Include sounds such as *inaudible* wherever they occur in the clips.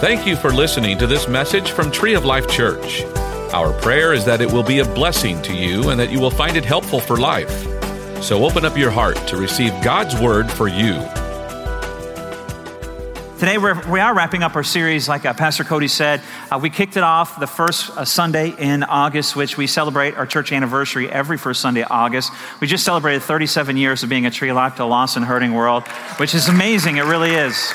Thank you for listening to this message from Tree of Life Church. Our prayer is that it will be a blessing to you and that you will find it helpful for life. So open up your heart to receive God's word for you. Today, we're, we are wrapping up our series, like uh, Pastor Cody said. Uh, we kicked it off the first uh, Sunday in August, which we celebrate our church anniversary every first Sunday of August. We just celebrated 37 years of being a tree of life to a lost and hurting world, which is amazing. It really is.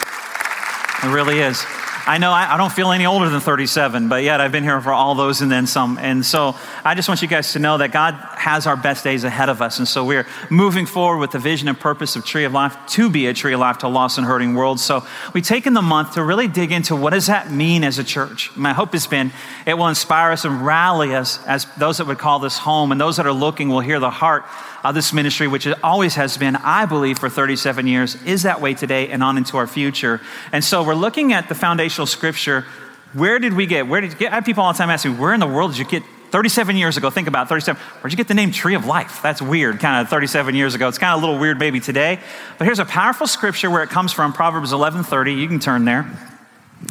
It really is. I know I, I, don't feel any older than 37, but yet I've been here for all those and then some. And so I just want you guys to know that God has our best days ahead of us. And so we're moving forward with the vision and purpose of Tree of Life to be a tree of life to a lost and hurting world. So we've taken the month to really dig into what does that mean as a church. My hope has been it will inspire us and rally us as those that would call this home. And those that are looking will hear the heart of this ministry, which it always has been, I believe, for 37 years, is that way today and on into our future. And so we're looking at the foundational scripture. Where did we get? Where did you get? I have people all the time asking me, where in the world did you get 37 years ago, think about 37. Where'd you get the name Tree of Life? That's weird, kind of 37 years ago. It's kind of a little weird maybe today. But here's a powerful scripture where it comes from, Proverbs 11:30. You can turn there.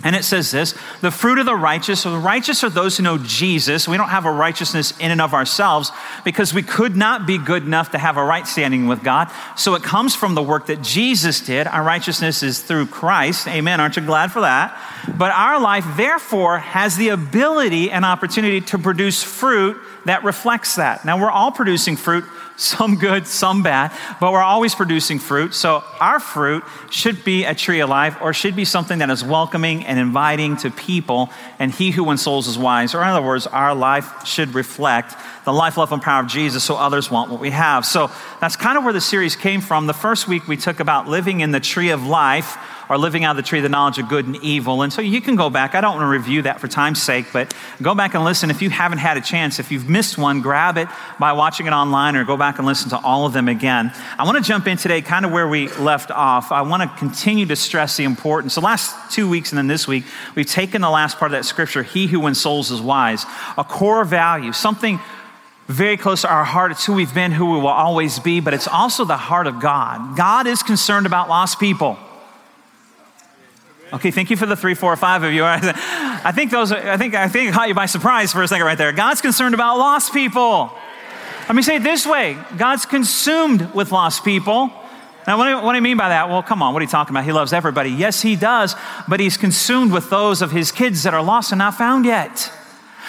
And it says this the fruit of the righteous, so the righteous are those who know Jesus. We don't have a righteousness in and of ourselves because we could not be good enough to have a right standing with God. So it comes from the work that Jesus did. Our righteousness is through Christ. Amen. Aren't you glad for that? But our life, therefore, has the ability and opportunity to produce fruit that reflects that. Now, we're all producing fruit *laughs* some good, some bad, but we're always producing fruit. So our fruit should be a tree of life or should be something that is welcoming and inviting to people. And he who wins souls is wise. Or in other words, our life should reflect the life, love, and power of Jesus so others want what we have. So that's kind of where the series came from. The first week we took about living in the tree of life or living out of the tree of the knowledge of good and evil. And so you can go back. I don't want to review that for time's sake, but go back and listen. If you haven't had a chance, if you've missed one, grab it by watching it online or go back and listen to all of them again. I want to jump in today kind of where we left off. I want to continue to stress the importance. The last two weeks and then this week, we've taken the last part of that scripture, he who wins souls is wise, a core value, something very close to our heart. It's who we've been, who we will always be, but it's also the heart of God. God is concerned about lost people. Okay, thank you for the three, four, five of you. *laughs* I think those. I think I think I caught you by surprise for a second right there. God's concerned about lost people. Let me say it this way: God's consumed with lost people. Now, what do, what do mean by that? Well, come on, what are you talking about? He loves everybody. Yes, he does, but he's consumed with those of his kids that are lost and not found yet.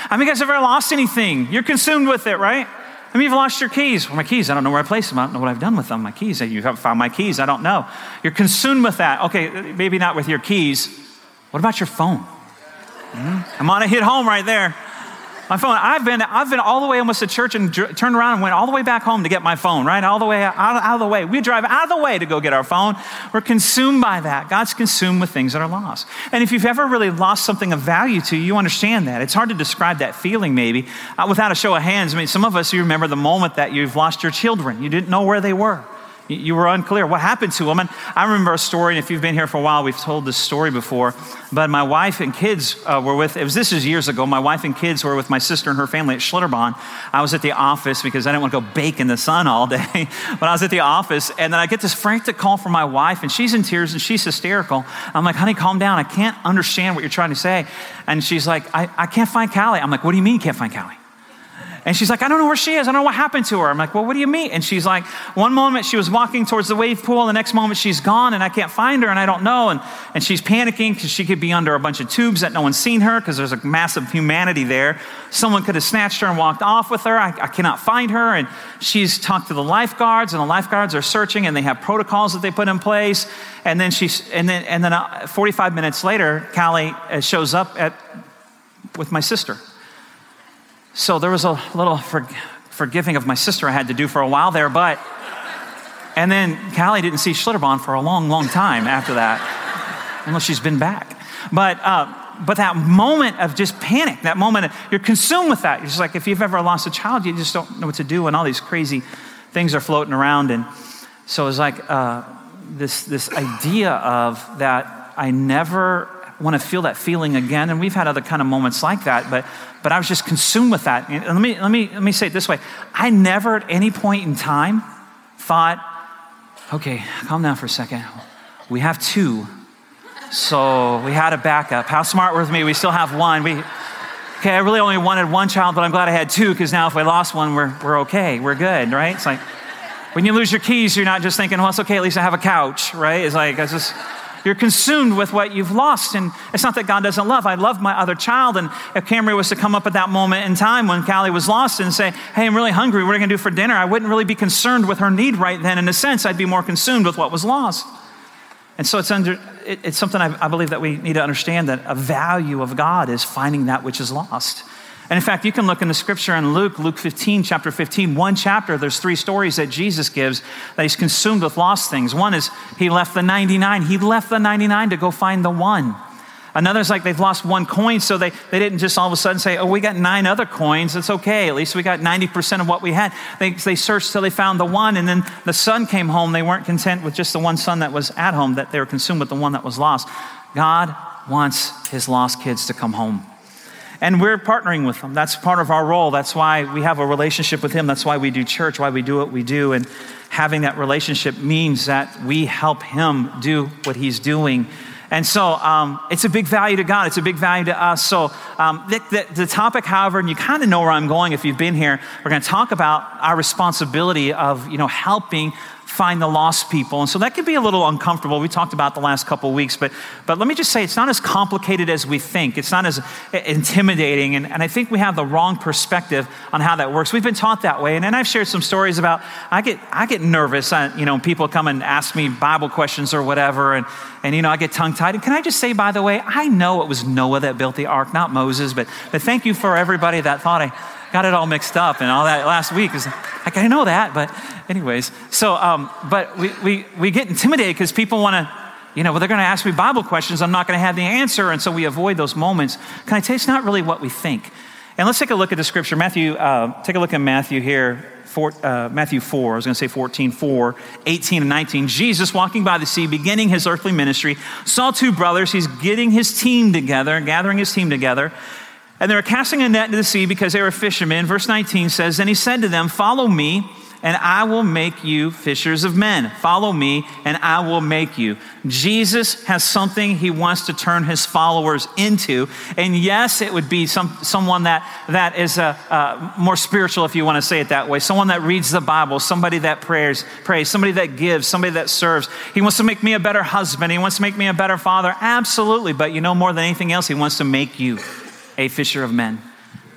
I mean, you guys ever lost anything? You're consumed with it, right? I mean, you've lost your keys. Well, my keys, I don't know where I placed them. I don't know what I've done with them. My keys, you haven't found my keys. I don't know. You're consumed with that. Okay, maybe not with your keys. What about your phone? Mm-hmm. I'm on a hit home right there. My phone. I've been, I've been all the way almost to church and dr- turned around and went all the way back home to get my phone, right? All the way out, out of the way. We drive out of the way to go get our phone. We're consumed by that. God's consumed with things that are lost. And if you've ever really lost something of value to you, you understand that. It's hard to describe that feeling maybe uh, without a show of hands. I mean, some of us, you remember the moment that you've lost your children. You didn't know where they were. You were unclear. What happened to them? And I remember a story, and if you've been here for a while, we've told this story before. But my wife and kids uh, were with, it was, this is years ago, my wife and kids were with my sister and her family at Schlitterbahn. I was at the office because I didn't want to go bake in the sun all day. *laughs* but I was at the office, and then I get this frantic call from my wife, and she's in tears and she's hysterical. I'm like, honey, calm down. I can't understand what you're trying to say. And she's like, I, I can't find Callie. I'm like, what do you mean you can't find Callie? And she's like, I don't know where she is. I don't know what happened to her. I'm like, well, what do you mean? And she's like, one moment she was walking towards the wave pool, the next moment she's gone and I can't find her and I don't know. And, and she's panicking because she could be under a bunch of tubes that no one's seen her because there's a massive humanity there. Someone could have snatched her and walked off with her. I, I cannot find her. And she's talked to the lifeguards and the lifeguards are searching and they have protocols that they put in place. And then she's, and then, and then uh, 45 minutes later, Callie uh, shows up at, with my sister. So there was a little for, forgiving of my sister I had to do for a while there, but. And then Callie didn't see Schlitterbahn for a long, long time after that, unless she's been back. But, uh, but that moment of just panic, that moment, of, you're consumed with that. You're just like, if you've ever lost a child, you just don't know what to do, and all these crazy things are floating around. And so it was like uh, this, this idea of that I never want to feel that feeling again. And we've had other kind of moments like that, but, but I was just consumed with that. And let me, let, me, let me say it this way I never at any point in time thought, okay, calm down for a second. We have two. So we had a backup. How smart with me? We still have one. We, okay, I really only wanted one child, but I'm glad I had two because now if we lost one, we're, we're okay. We're good, right? It's like when you lose your keys, you're not just thinking, well, it's okay, at least I have a couch, right? It's like, it's just, you're consumed with what you've lost. And it's not that God doesn't love. I love my other child. And if Camry was to come up at that moment in time when Callie was lost and say, Hey, I'm really hungry. What are you going to do for dinner? I wouldn't really be concerned with her need right then. In a sense, I'd be more consumed with what was lost. And so it's, under, it, it's something I, I believe that we need to understand that a value of God is finding that which is lost. And in fact, you can look in the scripture in Luke, Luke 15, chapter 15, one chapter, there's three stories that Jesus gives that he's consumed with lost things. One is he left the 99. He left the 99 to go find the one. Another is like they've lost one coin, so they, they didn't just all of a sudden say, oh, we got nine other coins. It's okay. At least we got 90% of what we had. They, they searched till they found the one, and then the son came home. They weren't content with just the one son that was at home, that they were consumed with the one that was lost. God wants his lost kids to come home. And we're partnering with them. That's part of our role. That's why we have a relationship with Him. That's why we do church, why we do what we do. And having that relationship means that we help Him do what He's doing. And so um, it's a big value to God. It's a big value to us. So um, the, the, the, topic, however, and you kind of know where I'm going if you've been here, we're going to talk about our responsibility of you know helping find the lost people. And so that can be a little uncomfortable. We talked about the last couple of weeks, but, but let me just say it's not as complicated as we think. It's not as eh, intimidating. And, and I think we have the wrong perspective on how that works. We've been taught that way. And then I've shared some stories about I get, I get nervous. I, you know, people come and ask me Bible questions or whatever. And, and, you know, I get tongue tied. And can I just say, by the way, I know it was Noah that built the ark, not Moses. But, but thank you for everybody that thought I got it all mixed up and all that last week. Is like, I know that, but anyways. So, um, but we, we, we get intimidated because people want to, you know, well, they're going to ask me Bible questions. I'm not going to have the answer. And so we avoid those moments. Can I tell you, it's not really what we think. And let's take a look at the scripture. Matthew, uh, take a look at Matthew here. Four, uh, Matthew 4, I was going to say 14, 4, 18 and 19. Jesus, walking by the sea, beginning his earthly ministry, saw two brothers. He's getting his team together, gathering his team together. And they were casting a net into the sea because they were fishermen. Verse 19 says, Then he said to them, Follow me, and I will make you fishers of men. Follow me, and I will make you. Jesus has something he wants to turn his followers into. And yes, it would be some, someone that, that is a, uh, more spiritual, if you want to say it that way. Someone that reads the Bible, somebody that prays, prays, somebody that gives, somebody that serves. He wants to make me a better husband. He wants to make me a better father. Absolutely. But you know, more than anything else, he wants to make you a fisher of men.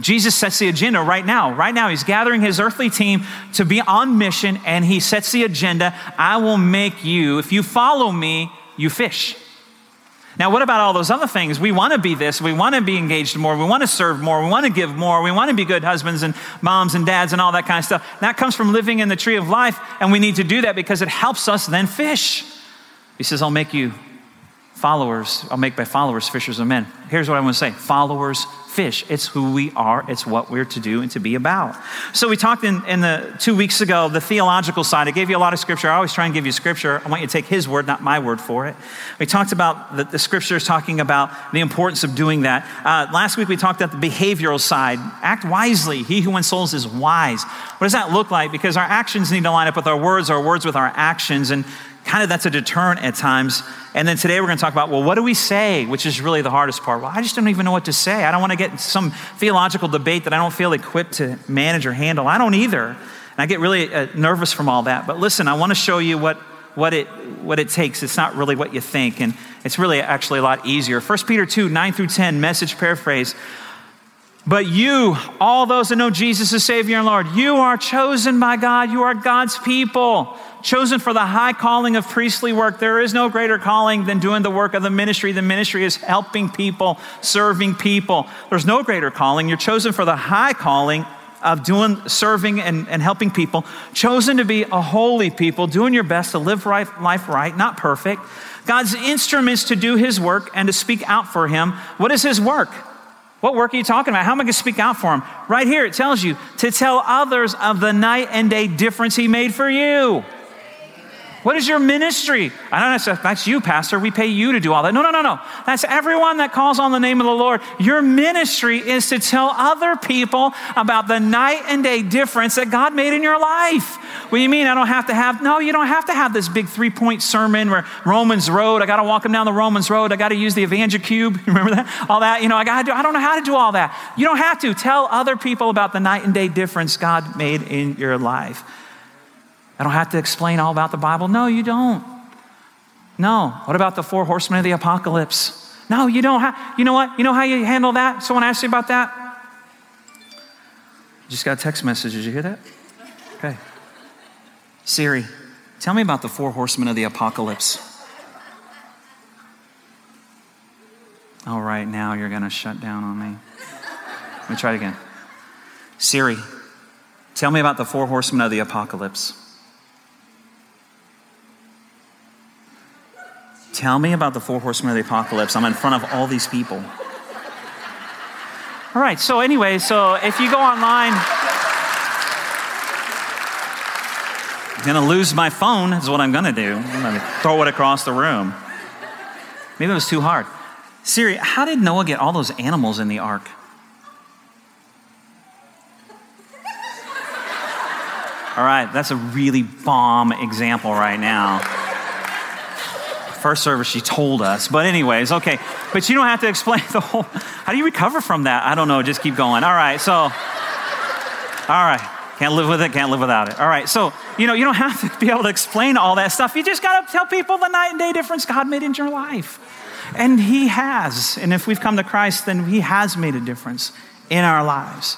Jesus sets the agenda right now. Right now, he's gathering his earthly team to be on mission, and he sets the agenda I will make you, if you follow me, you fish. Now, what about all those other things? We want to be this. We want to be engaged more. We want to serve more. We want to give more. We want to be good husbands and moms and dads and all that kind of stuff. That comes from living in the tree of life, and we need to do that because it helps us then fish. He says, I'll make you followers, I'll make by followers fishers of men. Here's what I want to say followers fish. It's who we are, it's what we're to do and to be about. So we talked in, in the two weeks ago, the theological side. I gave you a lot of scripture. I always try and give you scripture. I want you to take his word, not my word for it. We talked about the, the scriptures talking about the importance of doing that. Uh, last week we talked about the behavioral side. Act wisely. He who wins souls is wise. What does that look like? Because our actions need to line up with our words, our words with our actions. And kind of that's a deterrent at times. And then today we're going to talk about, well, what do we say? Which is really the hardest part. Well, I just don't even know what to say. I don't want to get some theological debate that I don't feel equipped to manage or handle. I don't either. And I get really uh, nervous from all that. But listen, I want to show you what, what, it, what it takes. It's not really what you think. And it's really actually a lot easier. 1 Peter 2, 9 through 10, message paraphrase. But you, all those that know Jesus as Savior and Lord, you are chosen by God. You are God's people chosen for the high calling of priestly work. There is no greater calling than doing the work of the ministry. The ministry is helping people, serving people. There's no greater calling. You're chosen for the high calling of doing serving and, and helping people, chosen to be a holy people, doing your best to live right, life right, not perfect. God's instruments to do his work and to speak out for him. What is his work? What work are you talking about? How am I going to speak out for him? Right here, it tells you to tell others of the night and day difference he made for you. What is your ministry? I don't know, that's you, Pastor. We pay you to do all that. No, no, no, no. That's everyone that calls on the name of the Lord. Your ministry is to tell other people about the night and day difference that God made in your life. What do you mean I don't have to have? No, you don't have to have this big three point sermon where Romans Road, I got to walk them down the Romans Road, I got to use the EvangeCube. *laughs* Remember that? All that, you know, I got to do, I don't know how to do all that. You don't have to. Tell other people about the night and day difference God made in your life. I don't have to explain all about the Bible. No, you don't. No. What about the four horsemen of the apocalypse? No, you don't. You know what? You know how you handle that? Someone asked you about that? Just got a text message. Did you hear that? Okay. Siri, tell me about the four horsemen of the apocalypse. All right, now you're going to shut down on me. Let me try it again. Siri, tell me about the four horsemen of the apocalypse. Tell me about the four horsemen of the apocalypse. I'm in front of all these people. All right, so anyway, so if you go online, I'm to lose my phone, is what I'm to do. I'm to throw it across the room. Maybe it was too hard. Siri, how did Noah get all those animals in the ark? All right, that's a really bomb example right now first service she told us. But, anyways, okay. But you don't have to explain *laughs* the whole. How do you recover from that? I don't know. Just keep going. All right. So, all right. Can't live with it, can't live without it. All right, so, you know, you don't *laughs* have to be able to explain all that stuff. You just got to tell people the night and day difference God made in your life. And He has. And if we've come to Christ, then He has made a difference in our lives.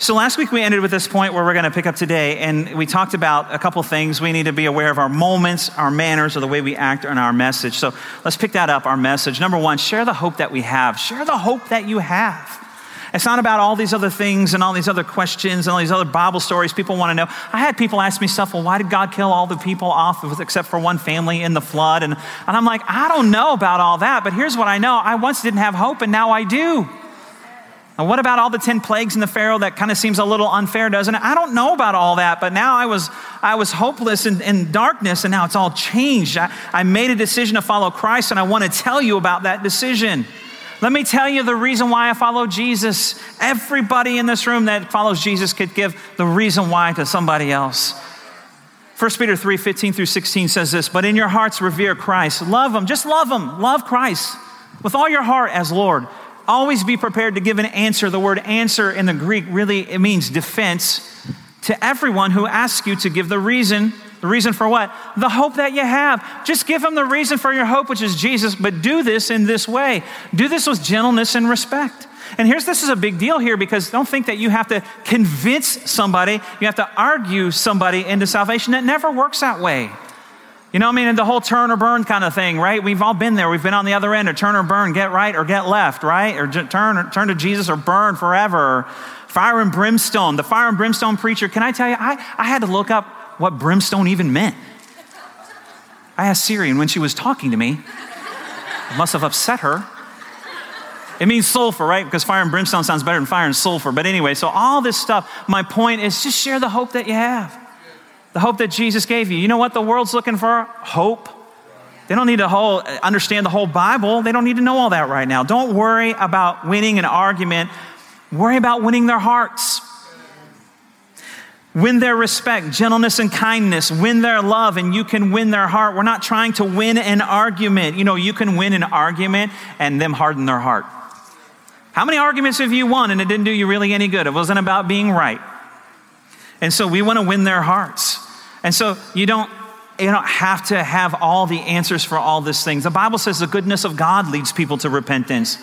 So last week we ended with this point where we're going to pick up today, and we talked about a couple things. We need to be aware of our moments, our manners, or the way we act in our message. So let's pick that up, our message. Number one, share the hope that we have. Share the hope that you have. It's not about all these other things and all these other questions and all these other Bible stories people want to know. I had people ask me stuff, well, why did God kill all the people off except for one family in the flood? And, and I'm like, I don't know about all that, but here's what I know. I once didn't have hope, and now I do. And what about all the 10 plagues in the Pharaoh? That kind of seems a little unfair, doesn't it? I don't know about all that, but now I was, I was hopeless in, in darkness, and now it's all changed. I, I made a decision to follow Christ, and I want to tell you about that decision. Let me tell you the reason why I follow Jesus. Everybody in this room that follows Jesus could give the reason why to somebody else. 1 Peter 3 15 through 16 says this, but in your hearts revere Christ. Love him, just love him. Love Christ with all your heart as Lord. Always be prepared to give an answer. The word answer in the Greek really it means defense to everyone who asks you to give the reason. The reason for what? The hope that you have. Just give them the reason for your hope, which is Jesus, but do this in this way. Do this with gentleness and respect. And here's this is a big deal here because don't think that you have to convince somebody, you have to argue somebody into salvation. That never works that way. You know, what I mean, the whole turn or burn kind of thing, right? We've all been there. We've been on the other end of turn or burn, get right or get left, right? Or turn, or turn to Jesus or burn forever. Fire and brimstone. The fire and brimstone preacher, can I tell you, I, I had to look up what brimstone even meant. I asked Siri, and when she was talking to me, it must have upset her. It means sulfur, right? Because fire and brimstone sounds better than fire and sulfur. But anyway, so all this stuff, my point is just share the hope that you have the hope that Jesus gave you. You know what the world's looking for? Hope. They don't need to whole, understand the whole Bible. They don't need to know all that right now. Don't worry about winning an argument. Worry about winning their hearts. Win their respect, gentleness, and kindness. Win their love, and you can win their heart. We're not trying to win an argument. You know, you can win an argument and them harden their heart. How many arguments have you won and it didn't do you really any good? It wasn't about being right. And so we want to win their hearts. And so you don't you don't have to have all the answers for all these things. The Bible says the goodness of God leads people to repentance.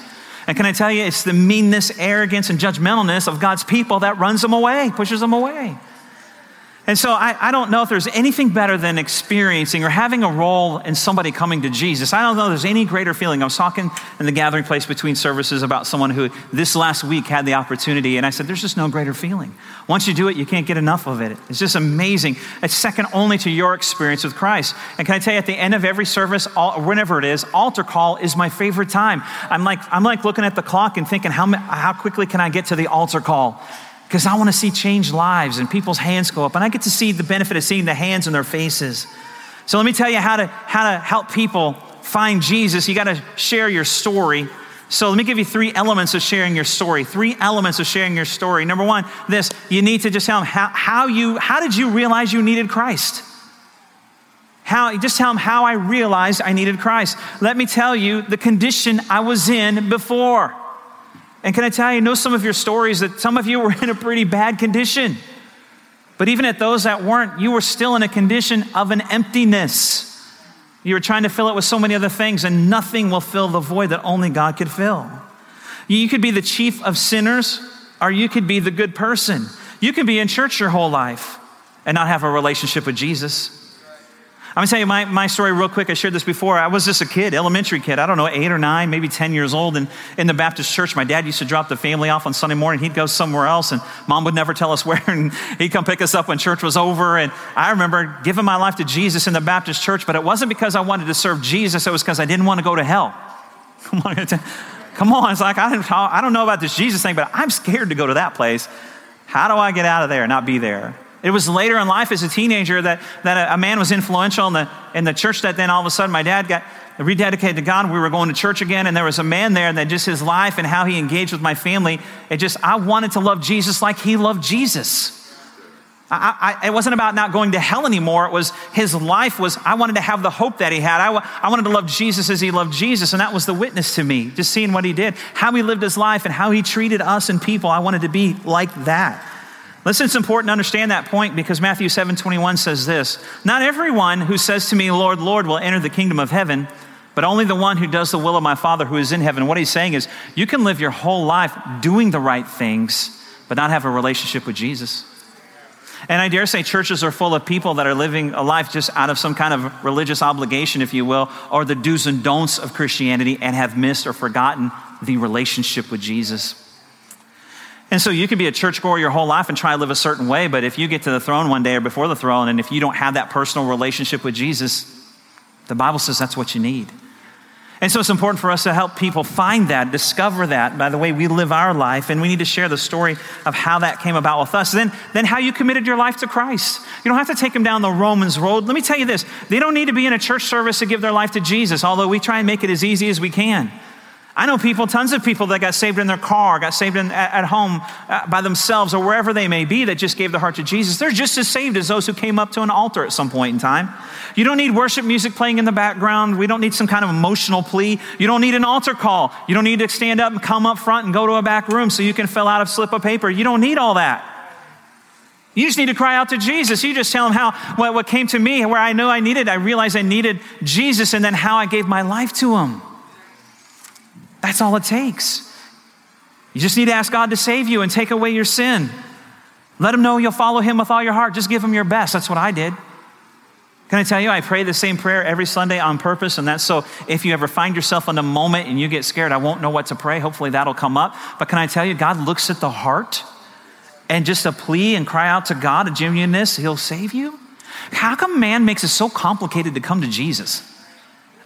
And can I tell you, it's the meanness, arrogance, and judgmentalness of God's people that runs them away, pushes them away. And so I, I, don't know if there's anything better than experiencing or having a role in somebody coming to Jesus. I don't know if there's any greater feeling. I was talking in the gathering place between services about someone who this last week had the opportunity, and I said, There's just no greater feeling. Once you do it, you can't get enough of it. It's just amazing. It's second only to your experience with Christ. And can I tell you, at the end of every service, all, whenever it is, altar call is my favorite time. I'm like, I'm like looking at the clock and thinking, how, how quickly can I get to the altar call? Because I want to see changed lives and people's hands go up. And I get to see the benefit of seeing the hands in their faces. So let me tell you how to, how to help people find Jesus. You got to share your story. So let me give you three elements of sharing your story. Three elements of sharing your story. Number one, this you need to just tell them how, how you how did you realize you needed Christ? How just tell them how I realized I needed Christ. Let me tell you the condition I was in before. And can I tell you, I know some of your stories that some of you were *laughs* in a pretty bad condition. But even at those that weren't, you were still in a condition of an emptiness. You were trying to fill it with so many other things, and nothing will fill the void that only God could fill. You could be the chief of sinners, or you could be the good person. You can be in church your whole life and not have a relationship with Jesus. I'm gonna tell you my, my story real quick. I shared this before. I was just a kid, elementary kid, I don't know, eight or nine, maybe 10 years old. And in the Baptist church, my dad used to drop the family off on Sunday morning. He'd go somewhere else, and mom would never tell us *laughs* where. And he'd come pick us up when church was over. And I remember giving my life to Jesus in the Baptist church, but it wasn't because I wanted to serve Jesus, it was because I didn't want to go to hell. *laughs* Come on, it's like, I don't, I don't know about this Jesus thing, but I'm scared to go to that place. How do I get out of there and not be there? It was later in life as a teenager that, that a, man was influential in the, in the church that then all of a sudden my dad got rededicated to God. We were going to church again, and there was a man there that just his life and how he engaged with my family, it just, I wanted to love Jesus like he loved Jesus. I, I, it wasn't about not going to hell anymore. It was his life was, I wanted to have the hope that he had. I, I wanted to love Jesus as he loved Jesus. And that was the witness to me, just seeing what he did, how he lived his life and how he treated us and people. I wanted to be like that. Listen, it's important to understand that point because Matthew 7 21 says this Not everyone who says to me, Lord, Lord, will enter the kingdom of heaven, but only the one who does the will of my Father who is in heaven. What he's saying is, you can live your whole life doing the right things, but not have a relationship with Jesus. And I dare say churches are full of people that are living a life just out of some kind of religious obligation, if you will, or the do's and don'ts of Christianity and have missed or forgotten the relationship with Jesus. And so you could be a churchgoer your whole life and try to live a certain way, but if you get to the throne one day or before the throne, and if you don't have that personal relationship with Jesus, the Bible says that's what you need. And so it's important for us to help people find that, discover that by the way we live our life. And we need to share the story of how that came about with us. Then, then how you committed your life to Christ. You don't have to take them down the Romans road. Let me tell you this they don't need to be in a church service to give their life to Jesus, although we try and make it as easy as we can. I know people, tons of people that got saved in their car, got saved in, at, at home uh, by themselves or wherever they may be that just gave their heart to Jesus. They're just as saved as those who came up to an altar at some point in time. You don't need worship music playing in the background. We don't need some kind of emotional plea. You don't need an altar call. You don't need to stand up and come up front and go to a back room so you can fill out a slip of paper. You don't need all that. You just need to cry out to Jesus. You just tell him how what, what came to me, where I know I needed, I realized I needed Jesus, and then how I gave my life to him. That's all it takes. You just need to ask God to save you and take away your sin. Let him know you'll follow him with all your heart. Just give him your best. That's what I did. Can I tell you, I pray the same prayer every Sunday on purpose, and that's so if you ever find yourself in a moment and you get scared, I won't know what to pray. Hopefully that'll come up. But can I tell you, God looks at the heart and just a plea and cry out to God, a genuineness, He'll save you? How come man makes it so complicated to come to Jesus?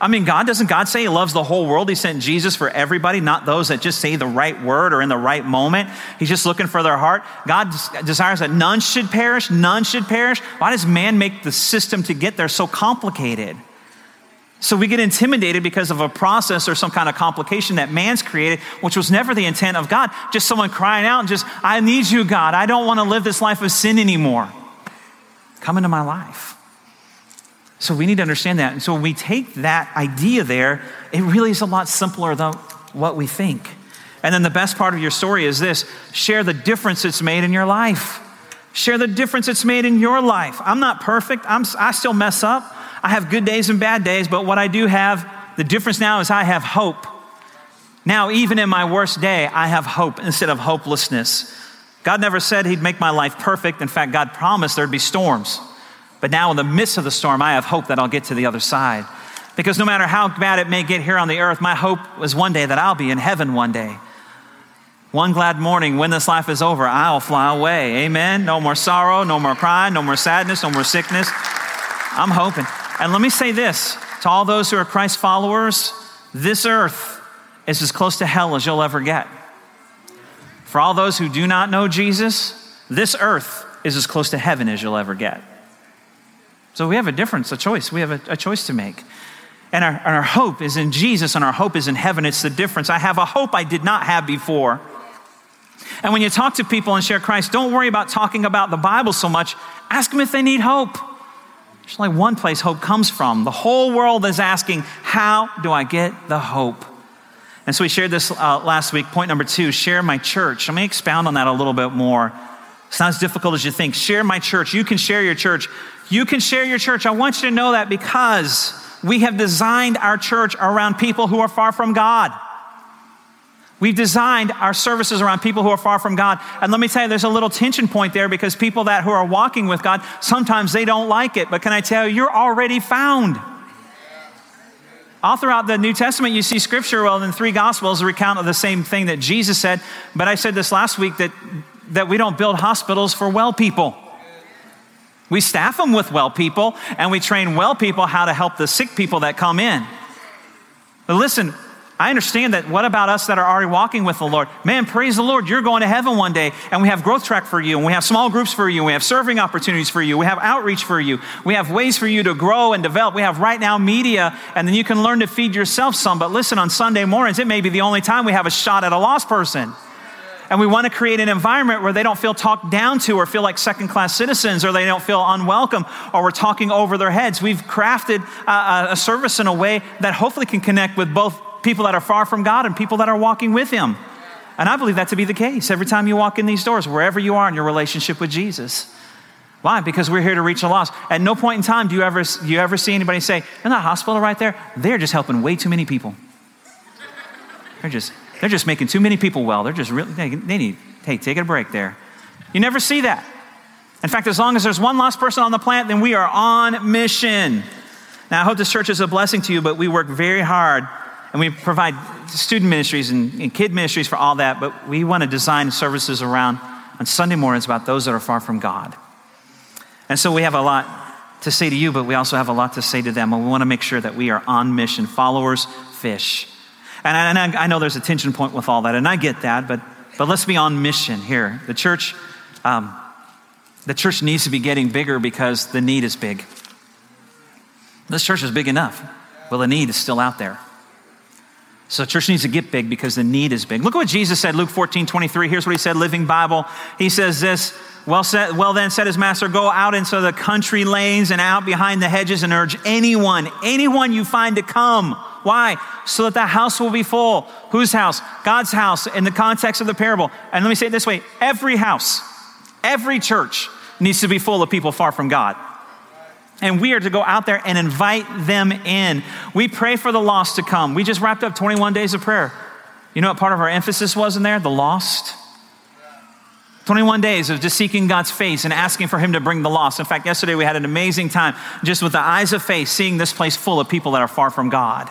I mean, God doesn't God say He loves the whole world? He sent Jesus for everybody, not those that just say the right word or in the right moment. He's just looking for their heart. God desires that none should perish, none should perish. Why does man make the system to get there so complicated? So we get intimidated because of a process or some kind of complication that man's created, which was never the intent of God. Just someone crying out and just, I need you, God. I don't want to live this life of sin anymore. Come into my life. So we need to understand that. And so when we take that idea there, it really is a lot simpler than what we think. And then the best part of your story is this share the difference it's made in your life. Share the difference it's made in your life. I'm not perfect, I'm, I still mess up. I have good days and bad days, but what I do have, the difference now is I have hope. Now, even in my worst day, I have hope instead of hopelessness. God never said He'd make my life perfect. In fact, God promised there'd be storms. But now, in the midst of the storm, I have hope that I'll get to the other side. Because no matter how bad it may get here on the earth, my hope is one day that I'll be in heaven one day. One glad morning, when this life is over, I'll fly away. Amen. No more sorrow, no more crying, no more sadness, no more sickness. I'm hoping. And let me say this to all those who are Christ followers this earth is as close to hell as you'll ever get. For all those who do not know Jesus, this earth is as close to heaven as you'll ever get. So we have a difference, a choice. We have a, a choice to make. And our, and our hope is in Jesus and our hope is in heaven. It's the difference. I have a hope I did not have before. And when you talk to people and share Christ, don't worry about talking about the Bible so much. Ask them if they need hope. There's only one place hope comes from. The whole world is asking, How do I get the hope? And so we shared this uh, last week. Point number two share my church. Let me expound on that a little bit more. It's not as difficult as you think. Share my church. You can share your church. You can share your church. I want you to know that because we have designed our church around people who are far from God. We've designed our services around people who are far from God. And let me tell you, there's a little tension point there because people that who are walking with God, sometimes they don't like it. But can I tell you, you're already found. All throughout the New Testament, you see scripture, well, in three gospels, a recount of the same thing that Jesus said. But I said this last week that, that we don't build hospitals for well people. We staff them with well people, and we train well people how to help the sick people that come in. But listen, I understand that. What about us that are already walking with the Lord? Man, praise the Lord, you're going to heaven one day, and we have growth track for you, and we have small groups for you, and we have serving opportunities for you, we have outreach for you, we have ways for you to grow and develop. We have RightNow Media, and then you can learn to feed yourself some. But listen, on Sunday mornings, it may be the only time we have a shot at a lost person. And we want to create an environment where they don't feel talked down to or feel like second class citizens or they don't feel unwelcome or we're talking over their heads. We've crafted a, a service in a way that hopefully can connect with both people that are far from God and people that are walking with Him. And I believe that to be the case every time you walk in these doors, wherever you are in your relationship with Jesus. Why? Because we're here to reach the lost. At no point in time do you ever, do you ever see anybody say, in that hospital right there, they're just helping way too many people. They're just they're just making too many people well. They're just really, they, they need, hey, take a break there. You never see that. In fact, as long as there's one lost person on the planet, then we are on mission. Now, I hope this church is a blessing to you, but we work very hard and we provide student ministries and, and kid ministries for all that, but we want to design services around on Sunday mornings about those that are far from God. And so we have a lot to say to you, but we also have a lot to say to them. And we want to make sure that we are on mission, followers, fish. And I, and I, know there's a tension point with all that, and I get that, but, but let's be on mission here. The church, um, the church needs to be getting bigger because the need is big. This church is big enough. but the need is still out there. So the church needs to get big because the need is big. Look at what Jesus said, Luke 14, 23. Here's what he said, Living Bible. He says this, well, said, well then said his master, go out into the country lanes and out behind the hedges and urge anyone, anyone you find to come why? So that the house will be full. Whose house? God's house in the context of the parable. And let me say it this way every house, every church needs to be full of people far from God. And we are to go out there and invite them in. We pray for the lost to come. We just wrapped up 21 days of prayer. You know what part of our emphasis was in there? The lost. 21 days of just seeking God's face and asking for Him to bring the lost. In fact, yesterday we had an amazing time just with the eyes of faith, seeing this place full of people that are far from God.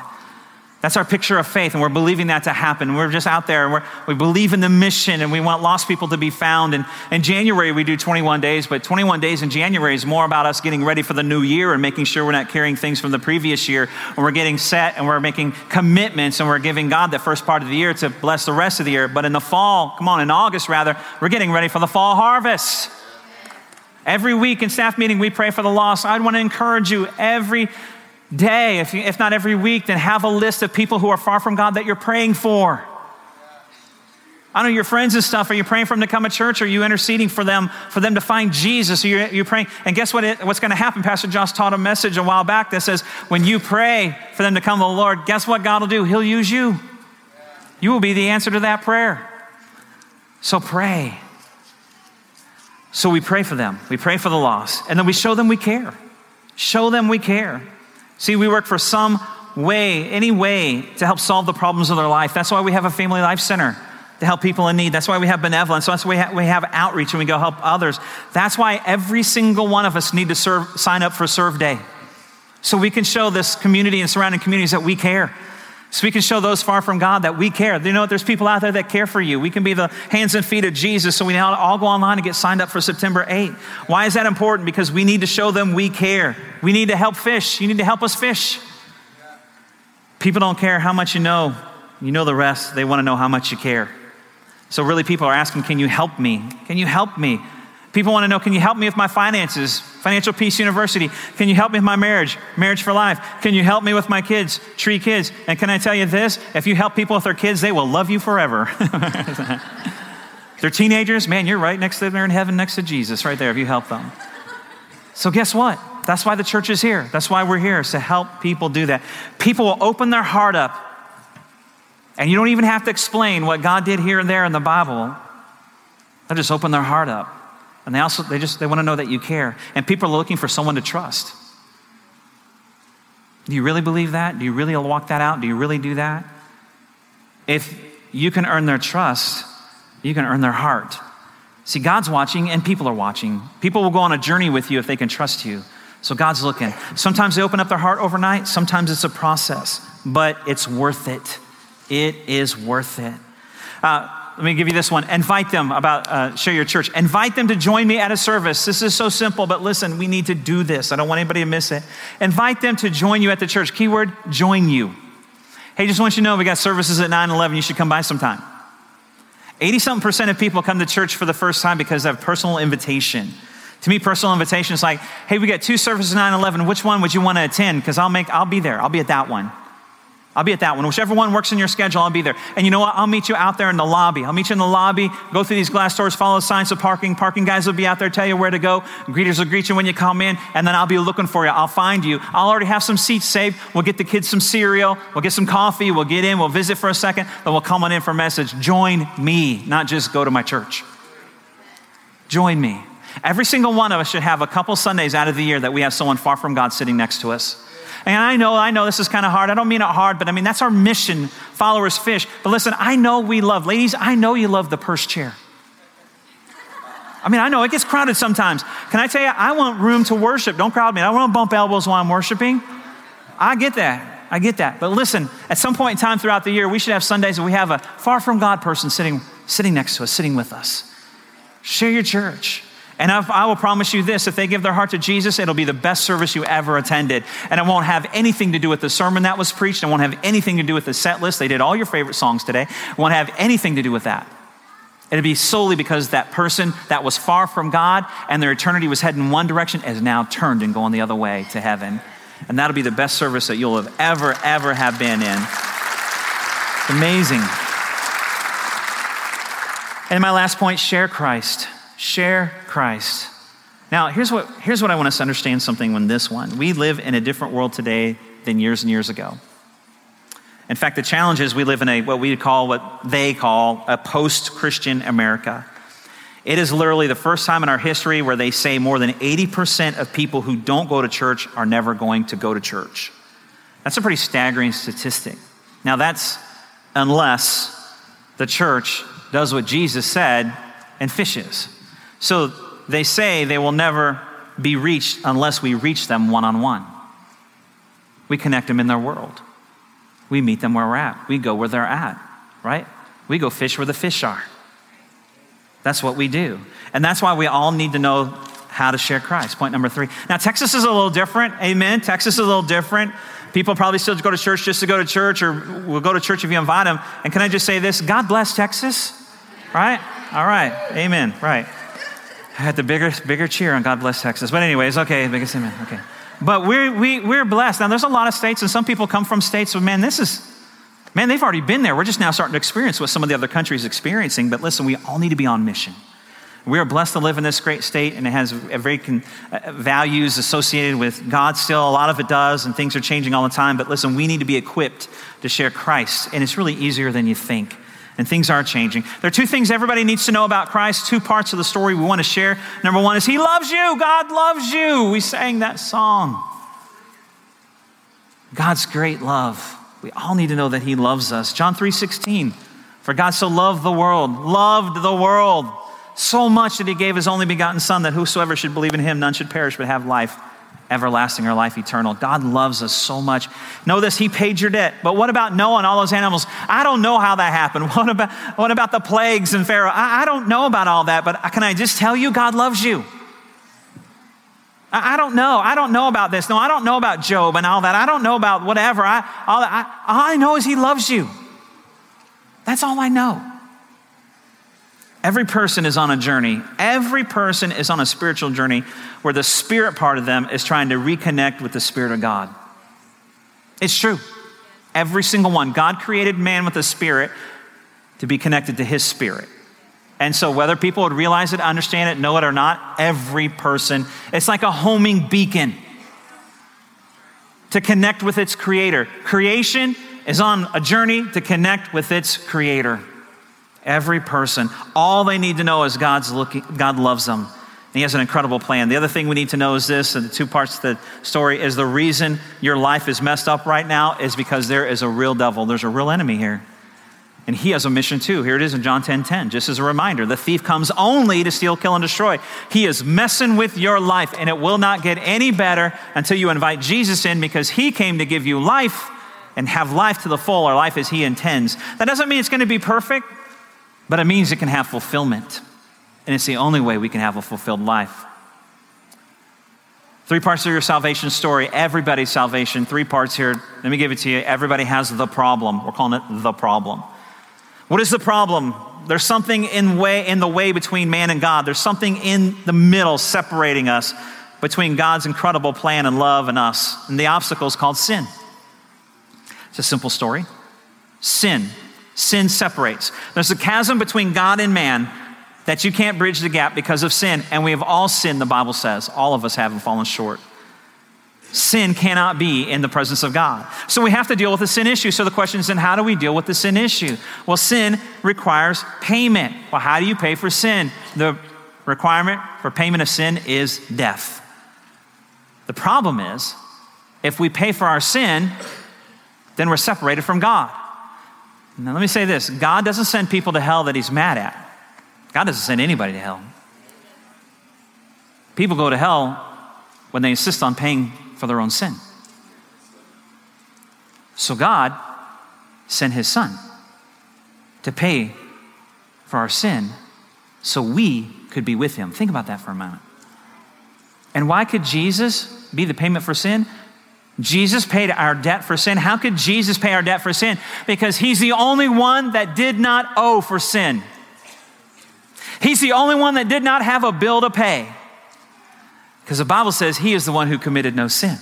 That's our picture of faith, and we're believing that to happen. We're just out there, and we believe in the mission, and we want lost people to be found. And in January, we do 21 days, but 21 days in January is more about us getting ready for the new year and making sure we're not carrying things from the previous year. And we're getting set, and we're making commitments, and we're giving God the first part of the year to bless the rest of the year. But in the fall, come on, in August rather, we're getting ready for the fall harvest. Every week in staff meeting, we pray for the lost. I'd want to encourage you every day, if, you, if not every week, then have a list of people who are far from God that you're praying for. I know your friends and stuff. Are you praying for them to come to church? Are you interceding for them, for them to find Jesus? Are you, you're praying? And guess what? It, what's going to happen? Pastor Josh taught a message a while back that says, when you pray for them to come to the Lord, guess what God will do? He'll use you. You will be the answer to that prayer. So pray. So we pray for them. We pray for the lost. And then we show them we care. Show them we care. See, we work for some way, any way to help solve the problems of their life. That's why we have a family life center to help people in need. That's why we have benevolence. That's why we have, we have outreach and we go help others. That's why every single one of us need to serve, sign up for Serve Day. So we can show this community and surrounding communities that we care. So we can show those far from God that we care. You know what? There's people out there that care for you. We can be the hands and feet of Jesus. So we now all go online and get signed up for September 8th. Why is that important? Because we need to show them we care. We need to help fish. You need to help us fish. People don't care how much you know. You know the rest. They want to know how much you care. So really people are asking, can you help me? Can you help me? People want to know, can you help me with my finances? Financial Peace University. Can you help me with my marriage? Marriage for life. Can you help me with my kids? Tree kids. And can I tell you this? If you help people with their kids, they will love you forever. *laughs* They're teenagers, man, you're right next to them. In heaven next to Jesus, right there, if you help them. So, guess what? That's why the church is here. That's why we're here, is to help people do that. People will open their heart up, and you don't even have to explain what God did here and there in the Bible. They'll just open their heart up. And they also, they just, they want to know that you care. And people are looking for someone to trust. Do you really believe that? Do you really walk that out? Do you really do that? If you can earn their trust, you can earn their heart. See, God's watching and people are watching. People will go on a journey with you if they can trust you. So God's looking. Sometimes they open up their heart overnight, sometimes it's a process, but it's worth it. It is worth it. Uh, let me give you this one. Invite them about uh, share your church. Invite them to join me at a service. This is so simple, but listen, we need to do this. I don't want anybody to miss it. Invite them to join you at the church. Keyword: join you. Hey, just want you to know we got services at 9 11. You should come by sometime. 80 something percent of people come to church for the first time because they have personal invitation. To me, personal invitation is like, hey, we got two services 9 11. Which one would you want to attend? Because I'll make, I'll be there. I'll be at that one. I'll be at that one. Whichever one works in your schedule, I'll be there. And you know what? I'll meet you out there in the lobby. I'll meet you in the lobby, go through these glass doors, follow signs of parking. Parking guys will be out there, tell you where to go. Greeters will greet you when you come in, and then I'll be looking for you. I'll find you. I'll already have some seats saved. We'll get the kids some cereal. We'll get some coffee. We'll get in. We'll visit for a second. Then we'll come on in for a message. Join me, not just go to my church. Join me. Every single one of us should have a couple Sundays out of the year that we have someone far from God sitting next to us. And I know, I know this is kind of hard. I don't mean it hard, but I mean, that's our mission, followers fish. But listen, I know we love, ladies, I know you love the purse chair. I mean, I know it gets crowded sometimes. Can I tell you, I want room to worship. Don't crowd me. I don't want to bump elbows while I'm worshiping. I get that. I get that. But listen, at some point in time throughout the year, we should have Sundays that we have a far from God person sitting, sitting next to us, sitting with us. Share your church. And I will promise you this if they give their heart to Jesus, it'll be the best service you ever attended. And it won't have anything to do with the sermon that was preached. It won't have anything to do with the set list. They did all your favorite songs today. It won't have anything to do with that. It'll be solely because that person that was far from God and their eternity was heading one direction is now turned and going the other way to heaven. And that'll be the best service that you'll have ever, ever have been in. It's amazing. And my last point share Christ. Share Christ. Now, here's what, here's what I want us to understand something when this one. We live in a different world today than years and years ago. In fact, the challenge is we live in a what we call, what they call, a post Christian America. It is literally the first time in our history where they say more than 80% of people who don't go to church are never going to go to church. That's a pretty staggering statistic. Now, that's unless the church does what Jesus said and fishes. So they say they will never be reached unless we reach them one on one. We connect them in their world. We meet them where we're at. We go where they're at, right? We go fish where the fish are. That's what we do. And that's why we all need to know how to share Christ. Point number three. Now, Texas is a little different. Amen. Texas is a little different. People probably still go to church just to go to church, or we'll go to church if you invite them. And can I just say this? God bless Texas, right? All right. Amen. Right. I had the bigger, bigger cheer on God bless Texas. But anyways, okay, biggest amen. Okay. But we're, we, we're blessed. Now, there's a lot of states, and some people come from states where, man, this is, man, they've already been there. We're just now starting to experience what some of the other countries experiencing. But listen, we all need to be on mission. We are blessed to live in this great state, and it has very con- uh, values associated with God still. A lot of it does, and things are changing all the time. But listen, we need to be equipped to share Christ, and it's really easier than you think and things are changing. There are two things everybody needs to know about Christ, two parts of the story we want to share. Number one is He loves you, God loves you. We sang that song. God's great love. We all need to know that He loves us. John 3 16. For God so loved the world, loved the world so much that He gave His only begotten Son, that whosoever should believe in Him, none should perish but have life everlasting or life eternal. God loves us so much. Know this, He paid your debt. But what about Noah and all those animals? I don't know how that happened. *laughs* What about, what about the plagues and Pharaoh? I, I don't know about all that, but can I just tell you, God loves you. I, don't know. I don't know about this. No, I don't know about Job and all that. I don't know about whatever. I, all, I, all I know is He loves you. That's all I know. Every person is on a journey. Every person is on a spiritual journey where the spirit part of them is trying to reconnect with the Spirit of God. It's true. Every single one. God created man with a spirit to be connected to his spirit. And so, whether people would realize it, understand it, know it or not, every person, it's like a homing beacon to connect with its creator. Creation is on a journey to connect with its creator. Every person. All they need to know is God's looking, God loves them. And he has an incredible plan. The other thing we need to know is this, and the two parts of the story is the reason your life is messed up right now is because there is a real devil. There's a real enemy here. And he has a mission too. Here it is in John 10 10, just as a reminder. The thief comes only to steal, kill, and destroy. He is messing with your life, and it will not get any better until you invite Jesus in because he came to give you life and have life to the full, or life as he intends. That doesn't mean it's going to be perfect, but it means it can have fulfillment. And it's the only way we can have a fulfilled life. Three parts of your salvation story, everybody's salvation, three parts here. Let me give it to you. Everybody has the problem. We're calling it the problem. What is the problem? There's something in, way, in the way between man and God. There's something in the middle separating us between God's incredible plan and love and us. And the obstacle is called sin. It's a simple story. Sin. Sin separates. There's a chasm between God and man that you can't bridge the gap because of sin. And we have all sinned, the Bible says. All of us have and fallen short. Sin cannot be in the presence of God. So we have to deal with the sin issue. So the question is then, how do we deal with the sin issue? Well, sin requires payment. Well, how do you pay for sin? The requirement for payment of sin is death. The problem is, if we pay for our sin, then we're separated from God. Now, let me say this God doesn't send people to hell that He's mad at. God doesn't send anybody to hell. People go to hell when they insist on paying for their own sin. So God sent his son to pay for our sin so we could be with him. Think about that for a moment. And why could Jesus be the payment for sin? Jesus paid our debt for sin. How could Jesus pay our debt for sin? Because he's the only one that did not owe for sin. He's the only one that did not have a bill to pay. Because the Bible says he is the one who committed no sin.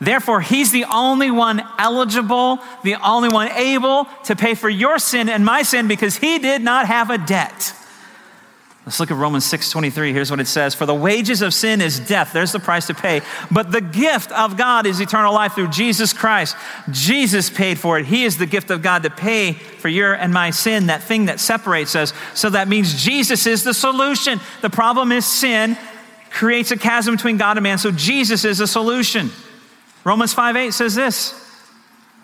Therefore, he's the only one eligible, the only one able to pay for your sin and my sin because he did not have a debt. Let's look at Romans 6:23. Here's what it says, "For the wages of sin is death. There's the price to pay. But the gift of God is eternal life through Jesus Christ. Jesus paid for it. He is the gift of God to pay for your and my sin, that thing that separates us. So that means Jesus is the solution. The problem is sin creates a chasm between God and man. So Jesus is the solution. Romans 5:8 says this,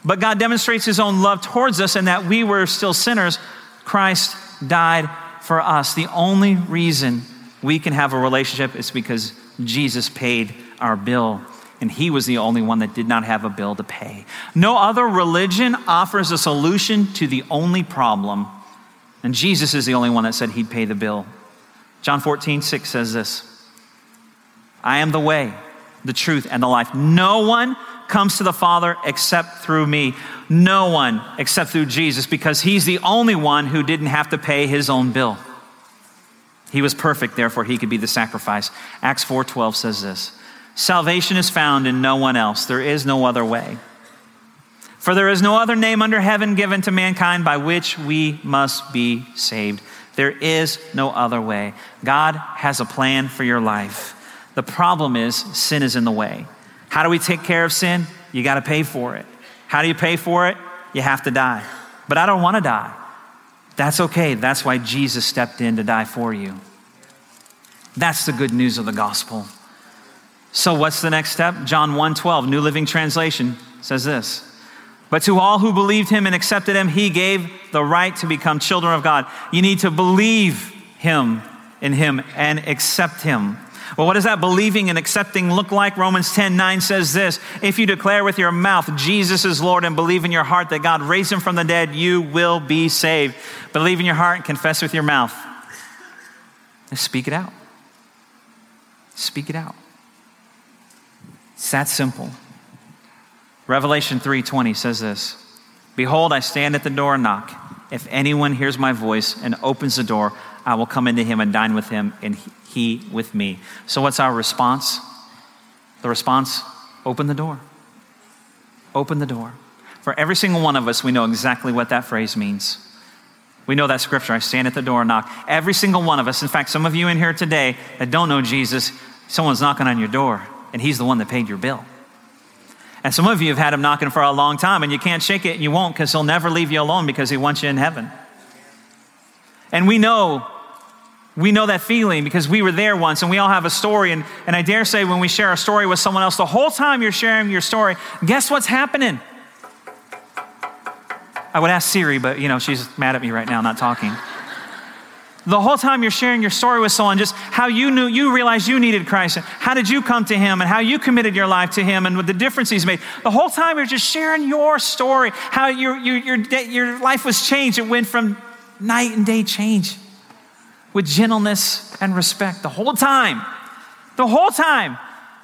"But God demonstrates his own love towards us in that we were still sinners, Christ died for us. The only reason we can have a relationship is because Jesus paid our bill. And he was the only one that did not have a bill to pay. No other religion offers a solution to the only problem. And Jesus is the only one that said he'd pay the bill. John 14, 6 says this I am the way, the truth, and the life. No one comes to the Father except through me. No one except through Jesus because he's the only one who didn't have to pay his own bill. He was perfect, therefore he could be the sacrifice. Acts 4:12 says this. Salvation is found in no one else. There is no other way. For there is no other name under heaven given to mankind by which we must be saved. There is no other way. God has a plan for your life. The problem is sin is in the way. How do we take care of sin? You got to pay for it. How do you pay for it? You have to die. But I don't want to die. That's okay. That's why Jesus stepped in to die for you. That's the good news of the gospel. So what's the next step? John 1:12, New Living Translation says this. But to all who believed him and accepted him, he gave the right to become children of God. You need to believe him in him and accept him. Well, what does that believing and accepting look like? Romans 10 9 says this If you declare with your mouth Jesus is Lord and believe in your heart that God raised him from the dead, you will be saved. Believe in your heart and confess with your mouth. speak it out. Speak it out. It's that simple. Revelation 3:20 says this. Behold, I stand at the door and knock. If anyone hears my voice and opens the door, I will come into him and dine with him, and he with me. So, what's our response? The response open the door. Open the door. For every single one of us, we know exactly what that phrase means. We know that scripture. I stand at the door and knock. Every single one of us, in fact, some of you in here today that don't know Jesus, someone's knocking on your door, and he's the one that paid your bill. And some of you have had him knocking for a long time, and you can't shake it, and you won't because he'll never leave you alone because he wants you in heaven. And we know, we know that feeling because we were there once, and we all have a story. And, and I dare say, when we share a story with someone else, the whole time you're sharing your story, guess what's happening? I would ask Siri, but you know, she's mad at me right now, not talking. The whole time you're sharing your story with someone, just how you knew, you realized you needed Christ, and how did you come to Him, and how you committed your life to Him, and what the difference He's made. The whole time you're just sharing your story, how your, your, your, your life was changed. It went from night and day change with gentleness and respect. The whole time, the whole time,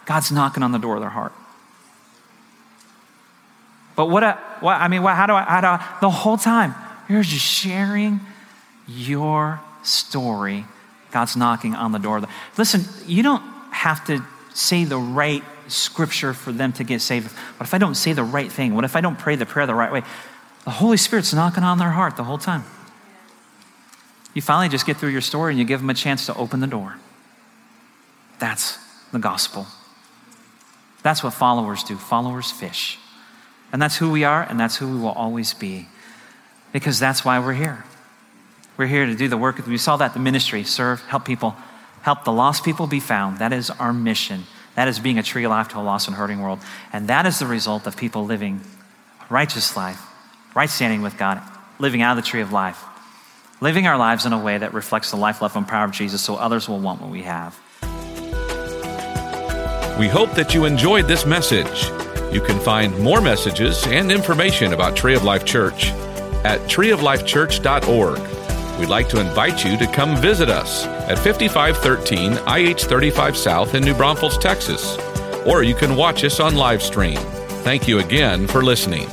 God's knocking on the door of their heart. But what, a, what I mean, what, how, do I, how do I, the whole time, you're just sharing your story. God's knocking on the door. Listen, you don't have to say the right scripture for them to get saved. What if I don't say the right thing? What if I don't pray the prayer the right way? The Holy Spirit's knocking on their heart the whole time. You finally just get through your story and you give them a chance to open the door. That's the gospel. That's what followers do. Followers fish. And that's who we are, and that's who we will always be. Because that's why we're here. We're here to do the work. We saw that the ministry, serve, help people, help the lost people be found. That is our mission. That is being a tree of life to a lost and hurting world. And that is the result of people living righteous life, right standing with God, living out of the tree of life, living our lives in a way that reflects the life, love, and power of Jesus so others will want what we have. We hope that you enjoyed this message. You can find more messages and information about Tree of Life Church at treeoflifechurch.org. We'd like to invite you to come visit us at 5513 IH 35 South in New Braunfels, Texas. Or you can watch us on live stream. Thank you again for listening.